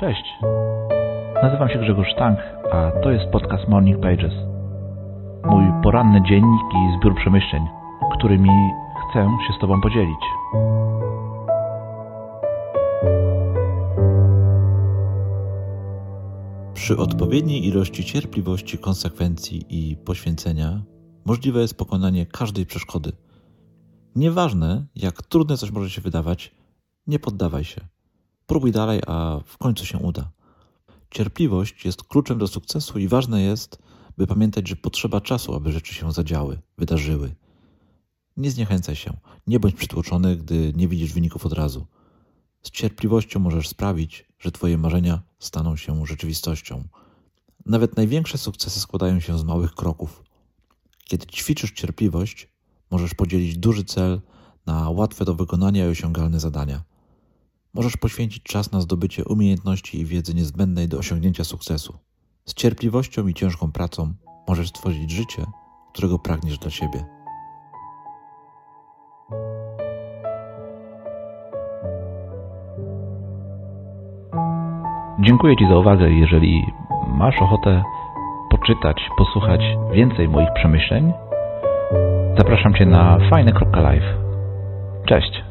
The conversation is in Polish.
Cześć. Nazywam się Grzegorz Sztank, a to jest podcast Morning Pages. Mój poranny dziennik i zbiór przemyśleń, którymi chcę się z Tobą podzielić. Przy odpowiedniej ilości cierpliwości, konsekwencji i poświęcenia możliwe jest pokonanie każdej przeszkody. Nieważne, jak trudne coś może się wydawać, nie poddawaj się. Próbuj dalej, a w końcu się uda. Cierpliwość jest kluczem do sukcesu i ważne jest, by pamiętać, że potrzeba czasu, aby rzeczy się zadziały, wydarzyły. Nie zniechęcaj się, nie bądź przytłoczony, gdy nie widzisz wyników od razu. Z cierpliwością możesz sprawić, że Twoje marzenia staną się rzeczywistością. Nawet największe sukcesy składają się z małych kroków. Kiedy ćwiczysz cierpliwość, możesz podzielić duży cel na łatwe do wykonania i osiągalne zadania. Możesz poświęcić czas na zdobycie umiejętności i wiedzy niezbędnej do osiągnięcia sukcesu. Z cierpliwością i ciężką pracą możesz stworzyć życie, którego pragniesz dla siebie. Dziękuję Ci za uwagę. Jeżeli masz ochotę poczytać, posłuchać więcej moich przemyśleń, zapraszam Cię na fajne.live. Cześć.